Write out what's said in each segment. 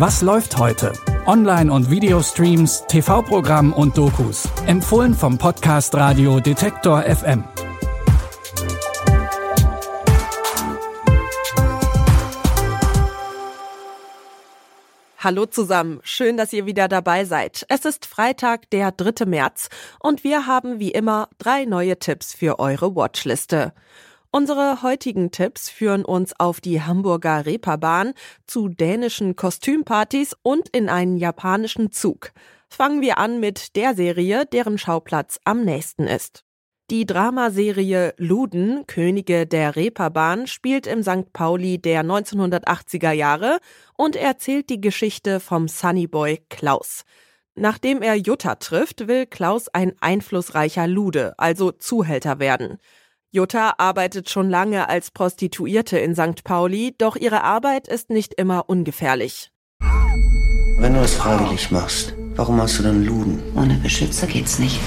Was läuft heute? Online- und Videostreams, TV-Programm und Dokus. Empfohlen vom Podcast Radio Detektor FM. Hallo zusammen, schön, dass ihr wieder dabei seid. Es ist Freitag, der 3. März und wir haben wie immer drei neue Tipps für eure Watchliste. Unsere heutigen Tipps führen uns auf die Hamburger Reeperbahn, zu dänischen Kostümpartys und in einen japanischen Zug. Fangen wir an mit der Serie, deren Schauplatz am nächsten ist. Die Dramaserie Luden, Könige der Reeperbahn, spielt im St. Pauli der 1980er Jahre und erzählt die Geschichte vom Sunnyboy Klaus. Nachdem er Jutta trifft, will Klaus ein einflussreicher Lude, also Zuhälter werden. Jutta arbeitet schon lange als Prostituierte in St. Pauli, doch ihre Arbeit ist nicht immer ungefährlich. Wenn du es freiwillig machst, warum hast du dann Luden? Ohne Beschützer geht's nicht.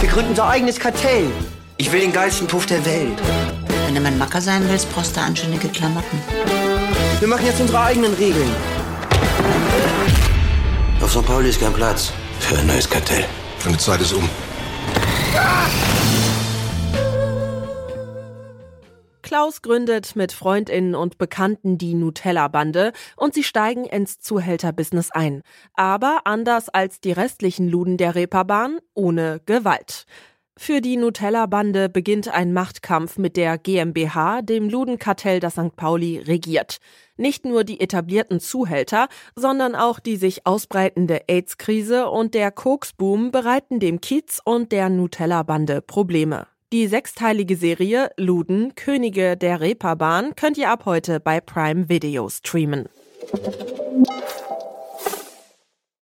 Wir gründen unser eigenes Kartell. Ich will den geilsten Puff der Welt. Wenn du mein Macker sein willst, brauchst du anständige Klamotten. Wir machen jetzt unsere eigenen Regeln. Auf St. Pauli ist kein Platz für ein neues Kartell. Meine Zeit ist um. Ah! Klaus gründet mit Freundinnen und Bekannten die Nutella-Bande und sie steigen ins Zuhälterbusiness ein. Aber anders als die restlichen Luden der Reeperbahn, ohne Gewalt. Für die Nutella-Bande beginnt ein Machtkampf mit der GmbH, dem Ludenkartell, das St. Pauli regiert. Nicht nur die etablierten Zuhälter, sondern auch die sich ausbreitende AIDS-Krise und der Koksboom bereiten dem Kiez und der Nutella-Bande Probleme. Die sechsteilige Serie Luden, Könige der Reeperbahn könnt ihr ab heute bei Prime Video streamen.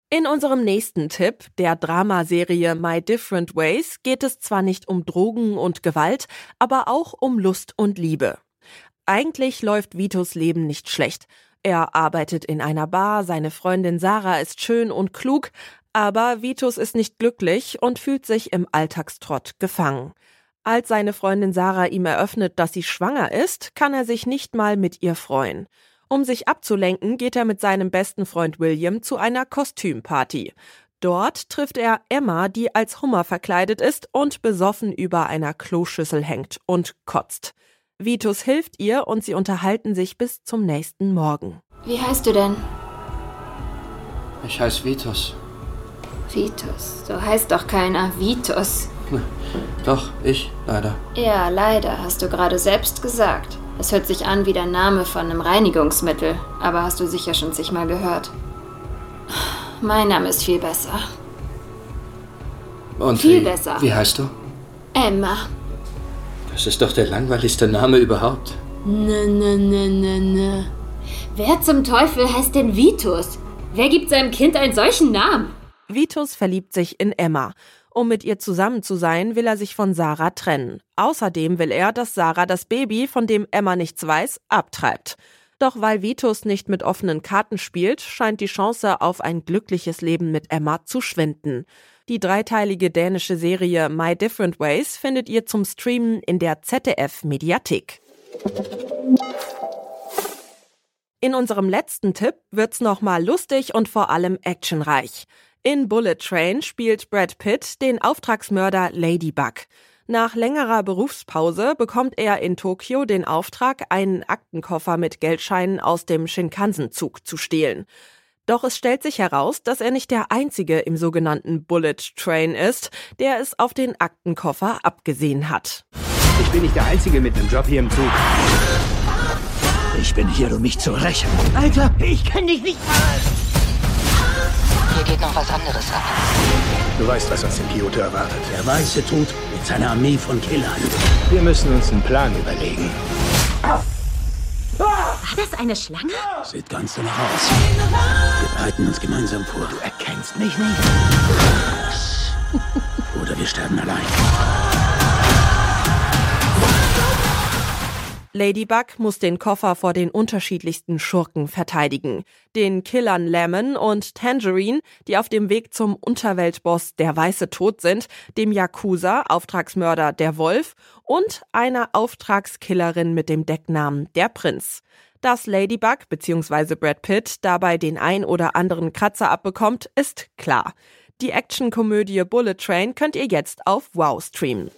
In unserem nächsten Tipp, der Dramaserie My Different Ways, geht es zwar nicht um Drogen und Gewalt, aber auch um Lust und Liebe. Eigentlich läuft Vitos Leben nicht schlecht. Er arbeitet in einer Bar, seine Freundin Sarah ist schön und klug, aber Vitus ist nicht glücklich und fühlt sich im Alltagstrott gefangen. Als seine Freundin Sarah ihm eröffnet, dass sie schwanger ist, kann er sich nicht mal mit ihr freuen. Um sich abzulenken, geht er mit seinem besten Freund William zu einer Kostümparty. Dort trifft er Emma, die als Hummer verkleidet ist und besoffen über einer Kloschüssel hängt und kotzt. Vitus hilft ihr und sie unterhalten sich bis zum nächsten Morgen. Wie heißt du denn? Ich heiße Vitus. Vitus. So heißt doch keiner Vitus. Doch, ich, leider. Ja, leider, hast du gerade selbst gesagt. Es hört sich an wie der Name von einem Reinigungsmittel, aber hast du sicher schon zigmal gehört. Mein Name ist viel besser. Und Viel wie, besser. Wie heißt du? Emma. Das ist doch der langweiligste Name überhaupt. Ne, ne, ne, ne, ne. Wer zum Teufel heißt denn Vitus? Wer gibt seinem Kind einen solchen Namen? Vitus verliebt sich in Emma. Um mit ihr zusammen zu sein, will er sich von Sarah trennen. Außerdem will er, dass Sarah das Baby, von dem Emma nichts weiß, abtreibt. Doch weil Vitus nicht mit offenen Karten spielt, scheint die Chance auf ein glückliches Leben mit Emma zu schwinden. Die dreiteilige dänische Serie My Different Ways findet ihr zum Streamen in der ZDF Mediathek. In unserem letzten Tipp wird's nochmal lustig und vor allem actionreich. In Bullet Train spielt Brad Pitt den Auftragsmörder Ladybug. Nach längerer Berufspause bekommt er in Tokio den Auftrag, einen Aktenkoffer mit Geldscheinen aus dem Shinkansen-Zug zu stehlen. Doch es stellt sich heraus, dass er nicht der Einzige im sogenannten Bullet Train ist, der es auf den Aktenkoffer abgesehen hat. Ich bin nicht der Einzige mit einem Job hier im Zug. Ich bin hier, um mich zu rächen. Alter, ich kenn dich nicht mal. Hier geht noch was anderes ab. Du weißt, was uns in Kyoto erwartet. Der weiße Tod mit seiner Armee von Killern. Wir müssen uns einen Plan überlegen. War das eine Schlange? Sieht ganz danach aus. Wir bereiten uns gemeinsam vor. Du erkennst mich nicht. Oder wir sterben allein. Ladybug muss den Koffer vor den unterschiedlichsten Schurken verteidigen. Den Killern Lemon und Tangerine, die auf dem Weg zum Unterweltboss der Weiße Tod sind, dem Yakuza, Auftragsmörder der Wolf und einer Auftragskillerin mit dem Decknamen der Prinz. Dass Ladybug bzw. Brad Pitt dabei den ein oder anderen Kratzer abbekommt, ist klar. Die Actionkomödie Bullet Train könnt ihr jetzt auf Wow streamen.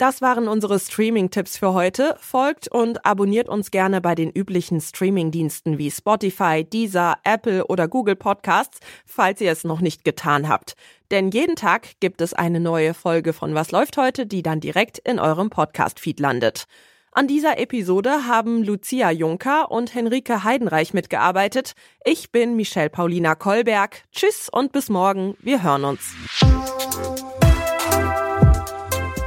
Das waren unsere Streaming-Tipps für heute. Folgt und abonniert uns gerne bei den üblichen Streaming-Diensten wie Spotify, Deezer, Apple oder Google Podcasts, falls ihr es noch nicht getan habt. Denn jeden Tag gibt es eine neue Folge von Was läuft heute, die dann direkt in eurem Podcast-Feed landet. An dieser Episode haben Lucia Juncker und Henrike Heidenreich mitgearbeitet. Ich bin Michelle Paulina Kolberg. Tschüss und bis morgen. Wir hören uns.